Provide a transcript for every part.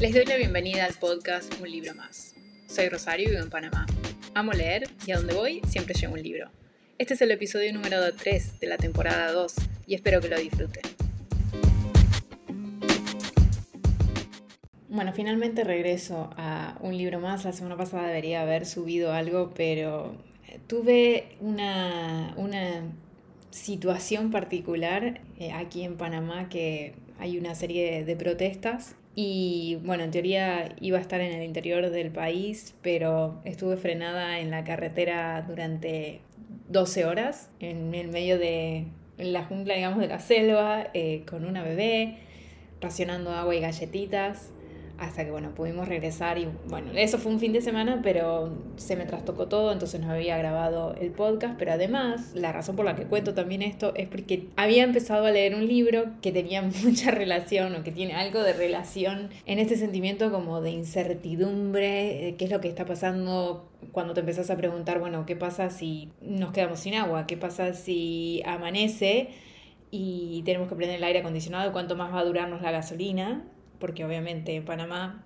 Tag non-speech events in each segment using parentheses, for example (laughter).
Les doy la bienvenida al podcast Un libro más. Soy Rosario y vivo en Panamá. Amo leer y a donde voy siempre llevo un libro. Este es el episodio número 3 de la temporada 2 y espero que lo disfruten. Bueno, finalmente regreso a un libro más. La semana pasada debería haber subido algo, pero tuve una, una situación particular eh, aquí en Panamá que hay una serie de protestas y bueno, en teoría iba a estar en el interior del país, pero estuve frenada en la carretera durante 12 horas, en el medio de la jungla, digamos, de la selva, eh, con una bebé, racionando agua y galletitas hasta que bueno, pudimos regresar y bueno, eso fue un fin de semana, pero se me trastocó todo, entonces no había grabado el podcast, pero además la razón por la que cuento también esto es porque había empezado a leer un libro que tenía (laughs) mucha relación o que tiene algo de relación en este sentimiento como de incertidumbre, qué es lo que está pasando cuando te empezás a preguntar, bueno, ¿qué pasa si nos quedamos sin agua? ¿Qué pasa si amanece? y tenemos que prender el aire acondicionado, cuánto más va a durarnos la gasolina porque obviamente en Panamá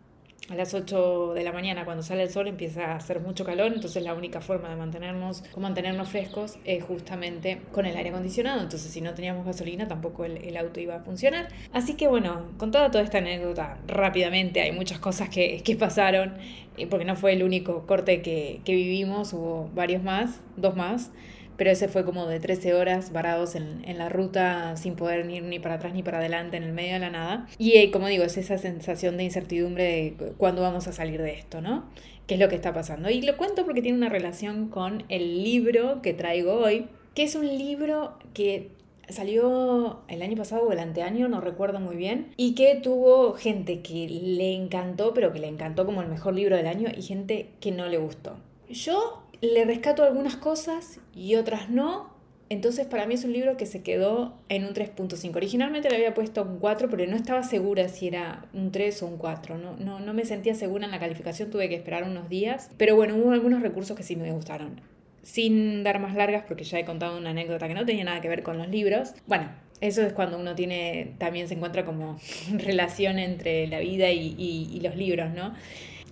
a las 8 de la mañana cuando sale el sol empieza a hacer mucho calor, entonces la única forma de mantenernos, mantenernos frescos es justamente con el aire acondicionado, entonces si no teníamos gasolina tampoco el, auto iba a funcionar. Así que bueno, con toda, toda esta anécdota, rápidamente hay muchas cosas que, que pasaron, eh, porque no fue el único corte que, que vivimos, hubo varios más, dos más pero ese fue como de 13 horas varados en, en la ruta sin poder ir ni para atrás ni para adelante en el medio de la nada. Y eh, como digo, es esa sensación de incertidumbre de cuándo vamos a salir de esto, ¿no? ¿Qué es lo que está pasando? Y lo cuento porque tiene una relación con el libro que traigo hoy, que es un libro que salió el año pasado o el anteaño, no recuerdo muy bien, y que tuvo gente que le encantó, pero que le encantó como el mejor libro del año, y gente que no le gustó. Yo le rescato algunas cosas y otras no. Entonces para mí es un libro que se quedó en un 3.5. Originalmente le había puesto un 4, pero no estaba segura si era un 3 o un 4. No, no, no me sentía segura en la calificación, tuve que esperar unos días. Pero bueno, hubo algunos recursos que sí me gustaron. Sin dar más largas, porque ya he contado una anécdota que no tenía nada que ver con los libros. Bueno, eso es cuando uno tiene, también se encuentra como (laughs) relación entre la vida y, y los libros, ¿no?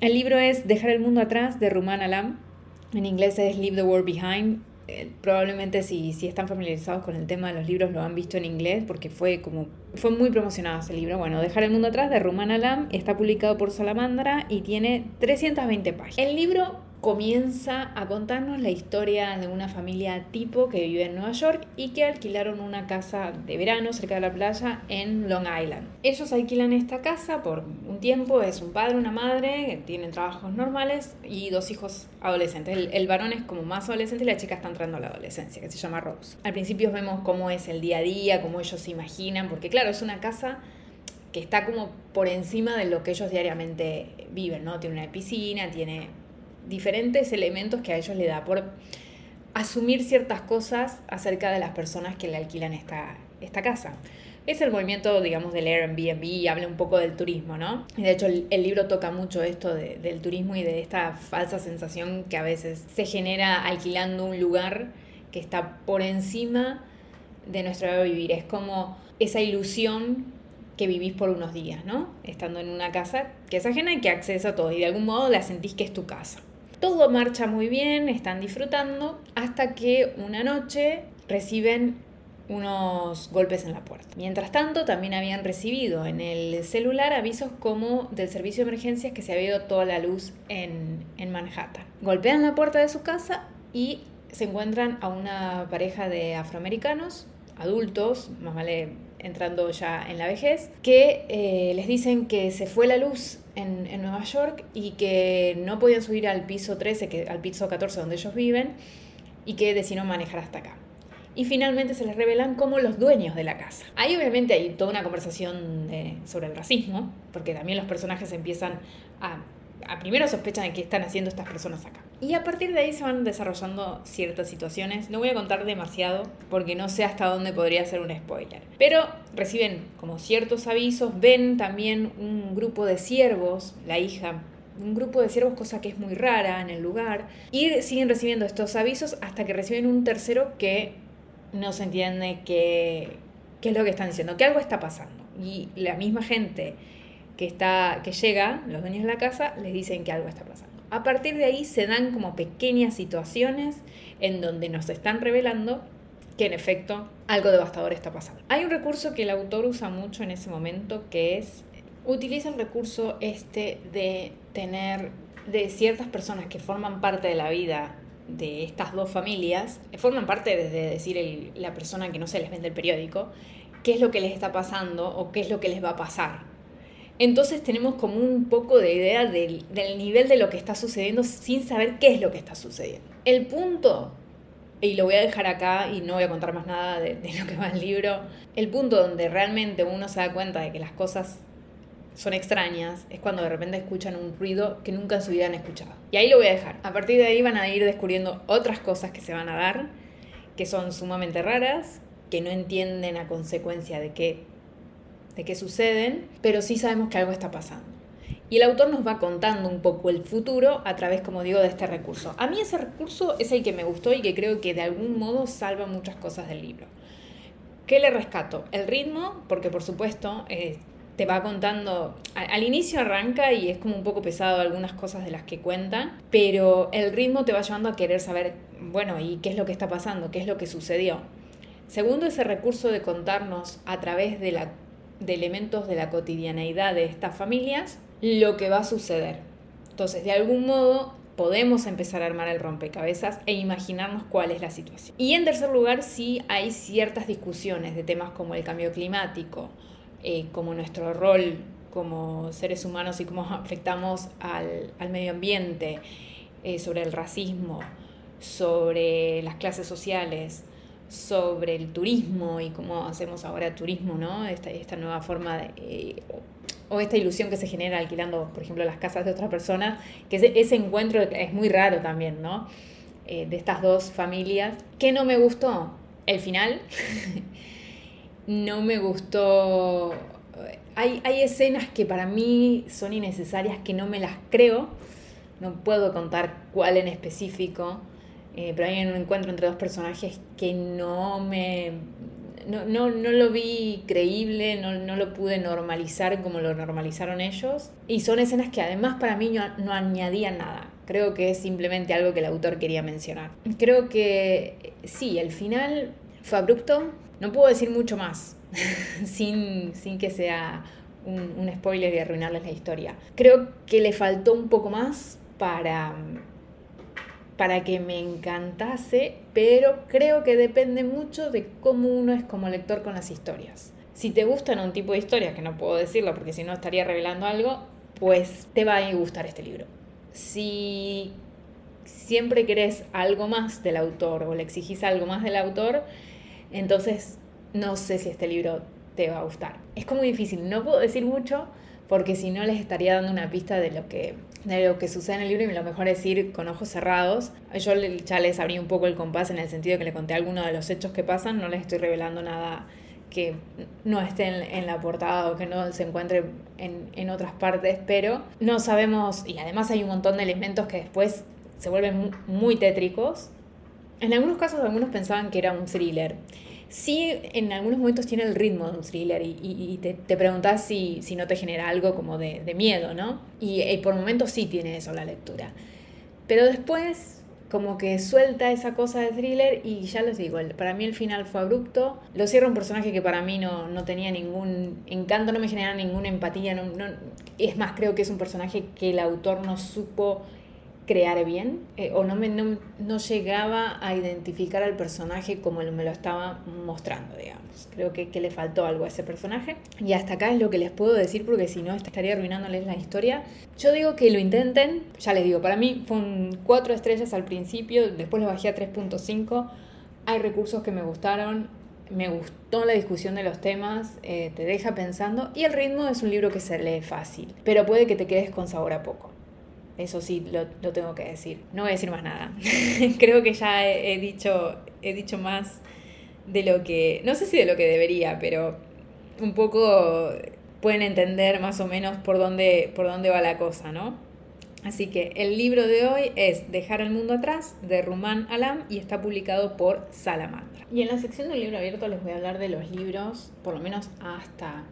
El libro es Dejar el mundo atrás de Ruman Alam en inglés es Leave the World Behind. Eh, probablemente si, si están familiarizados con el tema de los libros lo han visto en inglés porque fue como fue muy promocionado ese libro. Bueno, Dejar el mundo atrás de Ruman Alam está publicado por Salamandra y tiene 320 páginas. El libro comienza a contarnos la historia de una familia tipo que vive en Nueva York y que alquilaron una casa de verano cerca de la playa en Long Island. Ellos alquilan esta casa por un tiempo, es un padre, una madre, tienen trabajos normales y dos hijos adolescentes. El, varón es como más adolescente y la chica está entrando a la adolescencia, que se llama Rose. Al principio vemos cómo es el día a día, cómo ellos se imaginan, porque claro, es una casa que está como por encima de lo que ellos diariamente viven, ¿no? Tiene una piscina, tiene diferentes elementos que a ellos le da por asumir ciertas cosas acerca de las personas que le alquilan esta, esta casa. Es el movimiento, digamos, del Airbnb y habla un poco del turismo, ¿no? De hecho el, libro toca mucho esto del turismo y de esta falsa sensación que a veces se genera alquilando un lugar que está por encima de nuestro vivir. Es como esa ilusión que vivís por unos días, ¿no? Estando en una casa que es ajena y que accesa a todo y de algún modo la sentís que es tu casa. Todo marcha muy bien, están disfrutando, hasta que una noche reciben unos golpes en la puerta. Mientras tanto, también habían recibido en el celular avisos como del servicio de emergencias que se había ido toda la luz en, en Manhattan. Golpean la puerta de su casa y se encuentran a una pareja de afroamericanos, adultos, más vale entrando ya en la vejez, que eh, les dicen que se fue la luz en, en, Nueva York y que no podían subir al piso 13, que, al piso 14 donde ellos viven, y que decidieron manejar hasta acá. Y finalmente se les revelan como los dueños de la casa. Ahí obviamente hay toda una conversación sobre el racismo, porque también los personajes empiezan a a primero sospechan de qué están haciendo estas personas acá. Y a partir de ahí se van desarrollando ciertas situaciones. No voy a contar demasiado porque no sé hasta dónde podría ser un spoiler. Pero reciben como ciertos avisos, ven también un grupo de siervos, la hija un grupo de siervos, cosa que es muy rara en el lugar, y siguen recibiendo estos avisos hasta que reciben un tercero que no se entiende qué, qué es lo que están diciendo, que algo está pasando. Y la misma gente que, está, que llega, los dueños de la casa les dicen que algo está pasando. A partir de ahí se dan como pequeñas situaciones en donde nos están revelando que en efecto algo devastador está pasando. Hay un recurso que el autor usa mucho en ese momento que es, utiliza el recurso este de tener de ciertas personas que forman parte de la vida de estas dos familias, forman parte desde decir la persona que no se les vende el periódico, qué es lo que les está pasando o qué es lo que les va a pasar. Entonces tenemos como un poco de idea del, nivel de lo que está sucediendo sin saber qué es lo que está sucediendo. El punto, y lo voy a dejar acá y no voy a contar más nada de, de lo que va el libro, el punto donde realmente uno se da cuenta de que las cosas son extrañas es cuando de repente escuchan un ruido que nunca en su vida han escuchado. Y ahí lo voy a dejar. A partir de ahí van a ir descubriendo otras cosas que se van a dar, que son sumamente raras, que no entienden a consecuencia de qué, de qué suceden, pero sí sabemos que algo está pasando. Y el autor nos va contando un poco el futuro a través, como digo, de este recurso. A mí ese recurso es el que me gustó y que creo que de algún modo salva muchas cosas del libro. ¿Qué le rescato? El ritmo, porque por supuesto eh, te va contando, al, inicio arranca y es como un poco pesado algunas cosas de las que cuentan, pero el ritmo te va llevando a querer saber, bueno, ¿y qué es lo que está pasando? ¿Qué es lo que sucedió? Segundo, ese recurso de contarnos a través de, la, de elementos de la cotidianeidad de estas familias lo que va a suceder. Entonces, de algún modo, podemos empezar a armar el rompecabezas e imaginarnos cuál es la situación. Y en tercer lugar, sí hay ciertas discusiones de temas como el cambio climático, eh, como nuestro rol como seres humanos y cómo afectamos al, medio ambiente, eh, sobre el racismo, sobre las clases sociales, sobre el turismo y cómo hacemos ahora turismo, ¿no? Esta, esta nueva forma de, eh, o esta ilusión que se genera alquilando, por ejemplo, las casas de otras personas, que ese, encuentro es muy raro también, ¿no? de estas dos familias. ¿Qué no me gustó? El final. (laughs) no me gustó. Hay, hay escenas que para mí son innecesarias, que no me las creo. No puedo contar cuál en específico, eh, pero hay un encuentro entre dos personajes que no me. No, no, no lo vi creíble, no, no, lo pude normalizar como lo normalizaron ellos. Y son escenas que además para mí no, no añadían nada. Creo que es simplemente algo que el autor quería mencionar. Creo que sí, el final fue abrupto, no puedo decir mucho más (laughs) sin, que sea un, spoiler y arruinarles la historia. Creo que le faltó un poco más para, para que me encantase, pero creo que depende mucho de cómo uno es como lector con las historias. Si te gustan un tipo de historias, que no puedo decirlo porque si no estaría revelando algo, pues te va a gustar este libro. Si siempre querés algo más del autor o le exigís algo más del autor, entonces, no sé si este libro te va a gustar. Es como difícil, no puedo decir mucho porque si no les estaría dando una pista de lo que de lo que sucede en el libro y lo mejor es ir con ojos cerrados. Yo ya les abrí un poco el compás en el sentido que le conté algunos de los hechos que pasan, no les estoy revelando nada que no esté en, la portada o que no se encuentre en, en, otras partes, pero no sabemos, y además hay un montón de elementos que después se vuelven muy tétricos en algunos casos algunos pensaban que era un thriller. Sí, en algunos momentos tiene el ritmo de un thriller y, te, preguntas si, no te genera algo como de, miedo, ¿no? Y, y, por momentos sí tiene eso la lectura. Pero después como que suelta esa cosa de thriller y ya les digo, para mí el final fue abrupto. Lo cierra un personaje que para mí no, no tenía ningún encanto, no me genera ninguna empatía. No, es más, creo que es un personaje que el autor no supo crear bien eh, o no, me, no, llegaba a identificar al personaje como me lo estaba mostrando, digamos. Creo que, que, le faltó algo a ese personaje. Y hasta acá es lo que les puedo decir porque si no estaría arruinándoles la historia. Yo digo que lo intenten, ya les digo, para mí fueron cuatro estrellas al principio, después lo bajé a 3.5. Hay recursos que me gustaron, me gustó la discusión de los temas, eh, te deja pensando y el ritmo es un libro que se lee fácil, pero puede que te quedes con sabor a poco. Eso sí, lo, tengo que decir. No voy a decir más nada. (laughs) Creo que ya he, dicho, he dicho más de lo que, no sé si de lo que debería, pero un poco pueden entender más o menos por dónde, por dónde va la cosa, ¿no? Así que el libro de hoy es Dejar el mundo atrás de Rumán Alam y está publicado por Salamandra. Y en la sección del libro abierto les voy a hablar de los libros, por lo menos hasta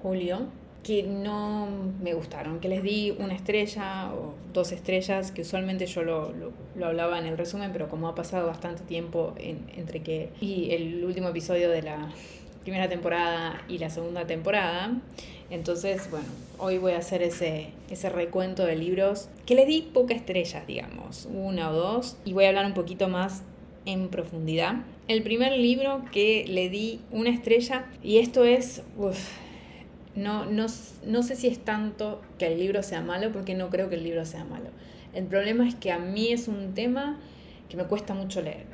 julio, que no me gustaron, que les di una estrella o dos estrellas, que usualmente yo lo, lo, hablaba en el resumen, pero como ha pasado bastante tiempo entre que y el último episodio de la primera temporada y la segunda temporada, entonces, bueno, hoy voy a hacer ese, ese recuento de libros que le di pocas estrellas, digamos, una o dos, y voy a hablar un poquito más en profundidad. El primer libro que le di una estrella, y esto es, no, no, no sé si es tanto que el libro sea malo, porque no creo que el libro sea malo. El problema es que a mí es un tema que me cuesta mucho leer.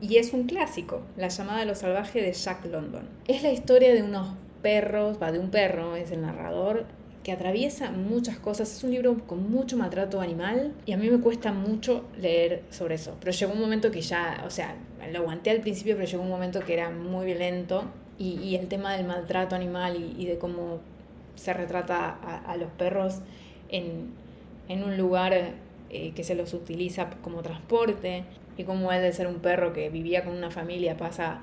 Y es un clásico, La llamada de los salvajes de Jack London. Es la historia de unos perros, va de un perro, es el narrador, que atraviesa muchas cosas. Es un libro con mucho maltrato animal y a mí me cuesta mucho leer sobre eso. Pero llegó un momento que ya, o sea, lo aguanté al principio, pero llegó un momento que era muy violento y, el tema del maltrato animal y, de cómo se retrata a, los perros en, un lugar eh, que se los utiliza como transporte y cómo él de ser un perro que vivía con una familia pasa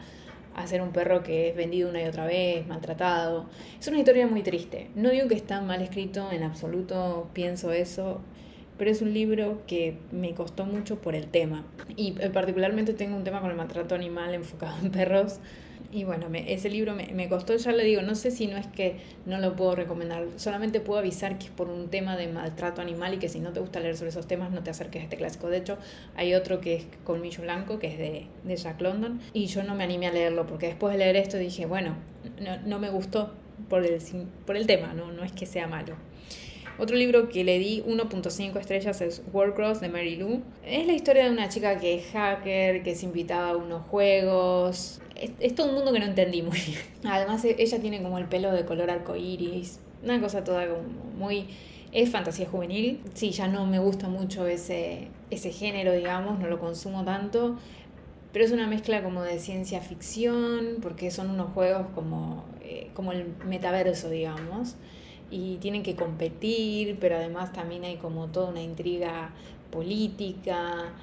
a ser un perro que es vendido una y otra vez, maltratado. Es una historia muy triste. No digo que está mal escrito, en absoluto pienso eso, pero es un libro que me costó mucho por el tema. Y eh, particularmente tengo un tema con el maltrato animal enfocado en perros y bueno, ese libro me, me, costó, ya le digo, no sé si no es que no lo puedo recomendar, solamente puedo avisar que es por un tema de maltrato animal y que si no te gusta leer sobre esos temas no te acerques a este clásico. De hecho, hay otro que es Colmillo Blanco, que es de, de Jack London, y yo no me animé a leerlo porque después de leer esto dije, bueno, no, no me gustó por el, por el tema, ¿no? no es que sea malo. Otro libro que le di 1.5 estrellas es Warcross de Mary Lou. Es la historia de una chica que es hacker, que es invitada a unos juegos. Es, todo un mundo que no entendí muy bien. (laughs) Además, e, ella tiene como el pelo de color arcoíris. Una cosa toda como muy. Es fantasía juvenil. Sí, ya no me gusta mucho ese, ese género, digamos, no lo consumo tanto. Pero es una mezcla como de ciencia ficción, porque son unos juegos como, eh, como el metaverso, digamos y tienen que competir, pero además también hay como toda una intriga política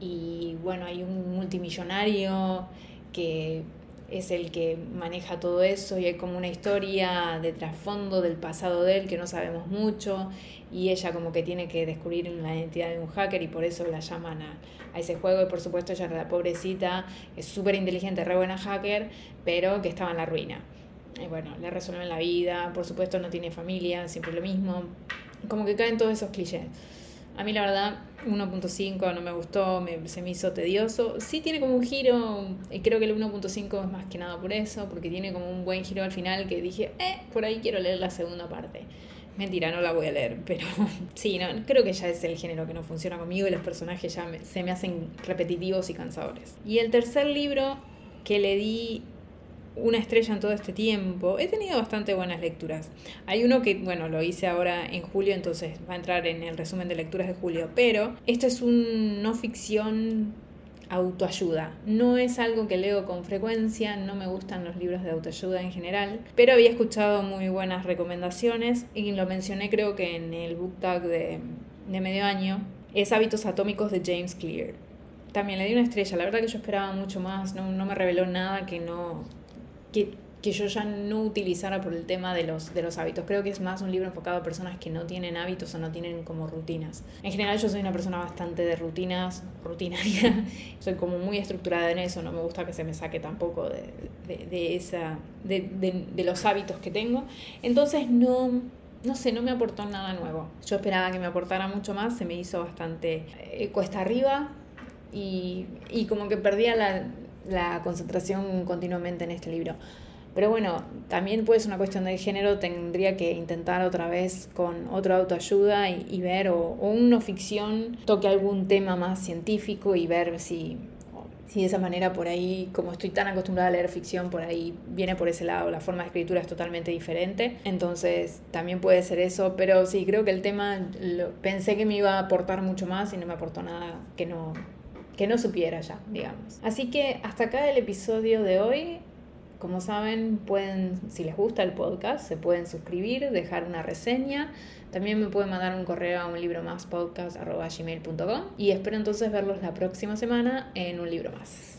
y bueno, hay un multimillonario que es el que maneja todo eso y hay como una historia de trasfondo del pasado de él que no sabemos mucho y ella como que tiene que descubrir la identidad de un hacker y por eso la llaman a, a ese juego y por supuesto ella la pobrecita es súper inteligente, re buena hacker, pero que estaba en la ruina y bueno, le resuelven la vida, por supuesto no tiene familia, siempre lo mismo, como que caen todos esos clichés. A mí la verdad 1.5 no me gustó, me, se me hizo tedioso. Sí tiene como un giro, y creo que el 1.5 es más que nada por eso, porque tiene como un buen giro al final que dije, eh, por ahí quiero leer la segunda parte. Mentira, no la voy a leer, (laughs) pero sí, no, creo que ya es el género que no funciona conmigo y los personajes ya se me hacen repetitivos y cansadores. Y el tercer libro que le di una estrella en todo este tiempo. He tenido bastante buenas lecturas. Hay uno que, bueno, lo hice ahora en julio, entonces va a entrar en el resumen de lecturas de julio, pero esto es un no ficción autoayuda. No es algo que leo con frecuencia, no me gustan los libros de autoayuda en general, pero había escuchado muy buenas recomendaciones y lo mencioné creo que en el book tag de, de medio año. Es Hábitos Atómicos de James Clear. También le di una estrella, la verdad que yo esperaba mucho más, no, no me reveló nada que no, que, yo ya no utilizara por el tema de los, de los hábitos. Creo que es más un libro enfocado a personas que no tienen hábitos o no tienen como rutinas. En general yo soy una persona bastante de rutinas, rutinaria, (laughs) soy como muy estructurada en eso, no me gusta que se me saque tampoco de, de, esa, de, de los hábitos que tengo. Entonces no, no sé, no me aportó nada nuevo. Yo esperaba que me aportara mucho más, se me hizo bastante eh, cuesta arriba y, y como que perdía la, la concentración continuamente en este libro. Pero bueno, también puede ser una cuestión de género, tendría que intentar otra vez con otro autoayuda y, ver, o, o una ficción toque algún tema más científico y ver si, si de esa manera por ahí, como estoy tan acostumbrada a leer ficción, por ahí viene por ese lado, la forma de escritura es totalmente diferente, entonces también puede ser eso, pero sí, creo que el tema pensé que me iba a aportar mucho más y no me aportó nada que no, que no supiera ya, digamos. Así que hasta acá el episodio de hoy. Como saben, pueden, si les gusta el podcast, se pueden suscribir, dejar una reseña. También me pueden mandar un correo a un libro más y espero entonces verlos la próxima semana en un libro más.